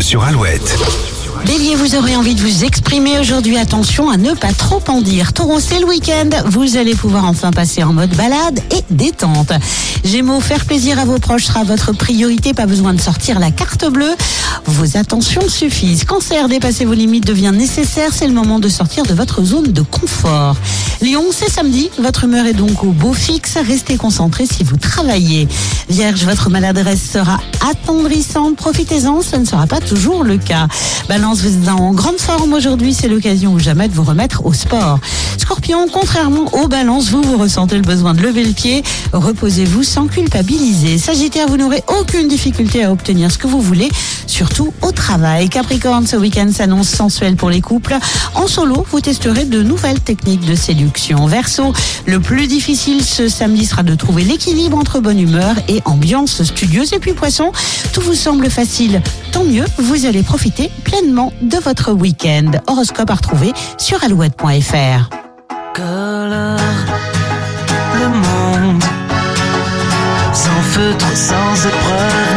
Sur Alouette. Bélier, vous aurez envie de vous exprimer aujourd'hui. Attention à ne pas trop en dire. Taureau, c'est le week-end. Vous allez pouvoir enfin passer en mode balade et détente. Gémeaux, faire plaisir à vos proches sera votre priorité. Pas besoin de sortir la carte bleue. Vos attentions suffisent. Cancer, dépasser vos limites devient nécessaire. C'est le moment de sortir de votre zone de confort. Lion, c'est samedi. Votre humeur est donc au beau fixe. Restez concentré si vous travaillez. Vierge, votre maladresse sera attendrissante. Profitez-en, ce ne sera pas toujours le cas. Balance, vous êtes en grande forme aujourd'hui. C'est l'occasion ou jamais de vous remettre au sport. Scorpion, contrairement aux balances, vous, vous ressentez le besoin de lever le pied. Reposez-vous sans culpabiliser. Sagittaire, vous n'aurez aucune difficulté à obtenir ce que vous voulez, surtout au travail. Capricorne, ce week-end s'annonce sensuel pour les couples. En solo, vous testerez de nouvelles techniques de séduction. Le plus difficile ce samedi sera de trouver l'équilibre entre bonne humeur et ambiance studieuse. Et puis Poisson, tout vous semble facile. Tant mieux, vous allez profiter pleinement de votre week-end. Horoscope à retrouver sur alouette.fr. le monde sans feutre, sans épreuve.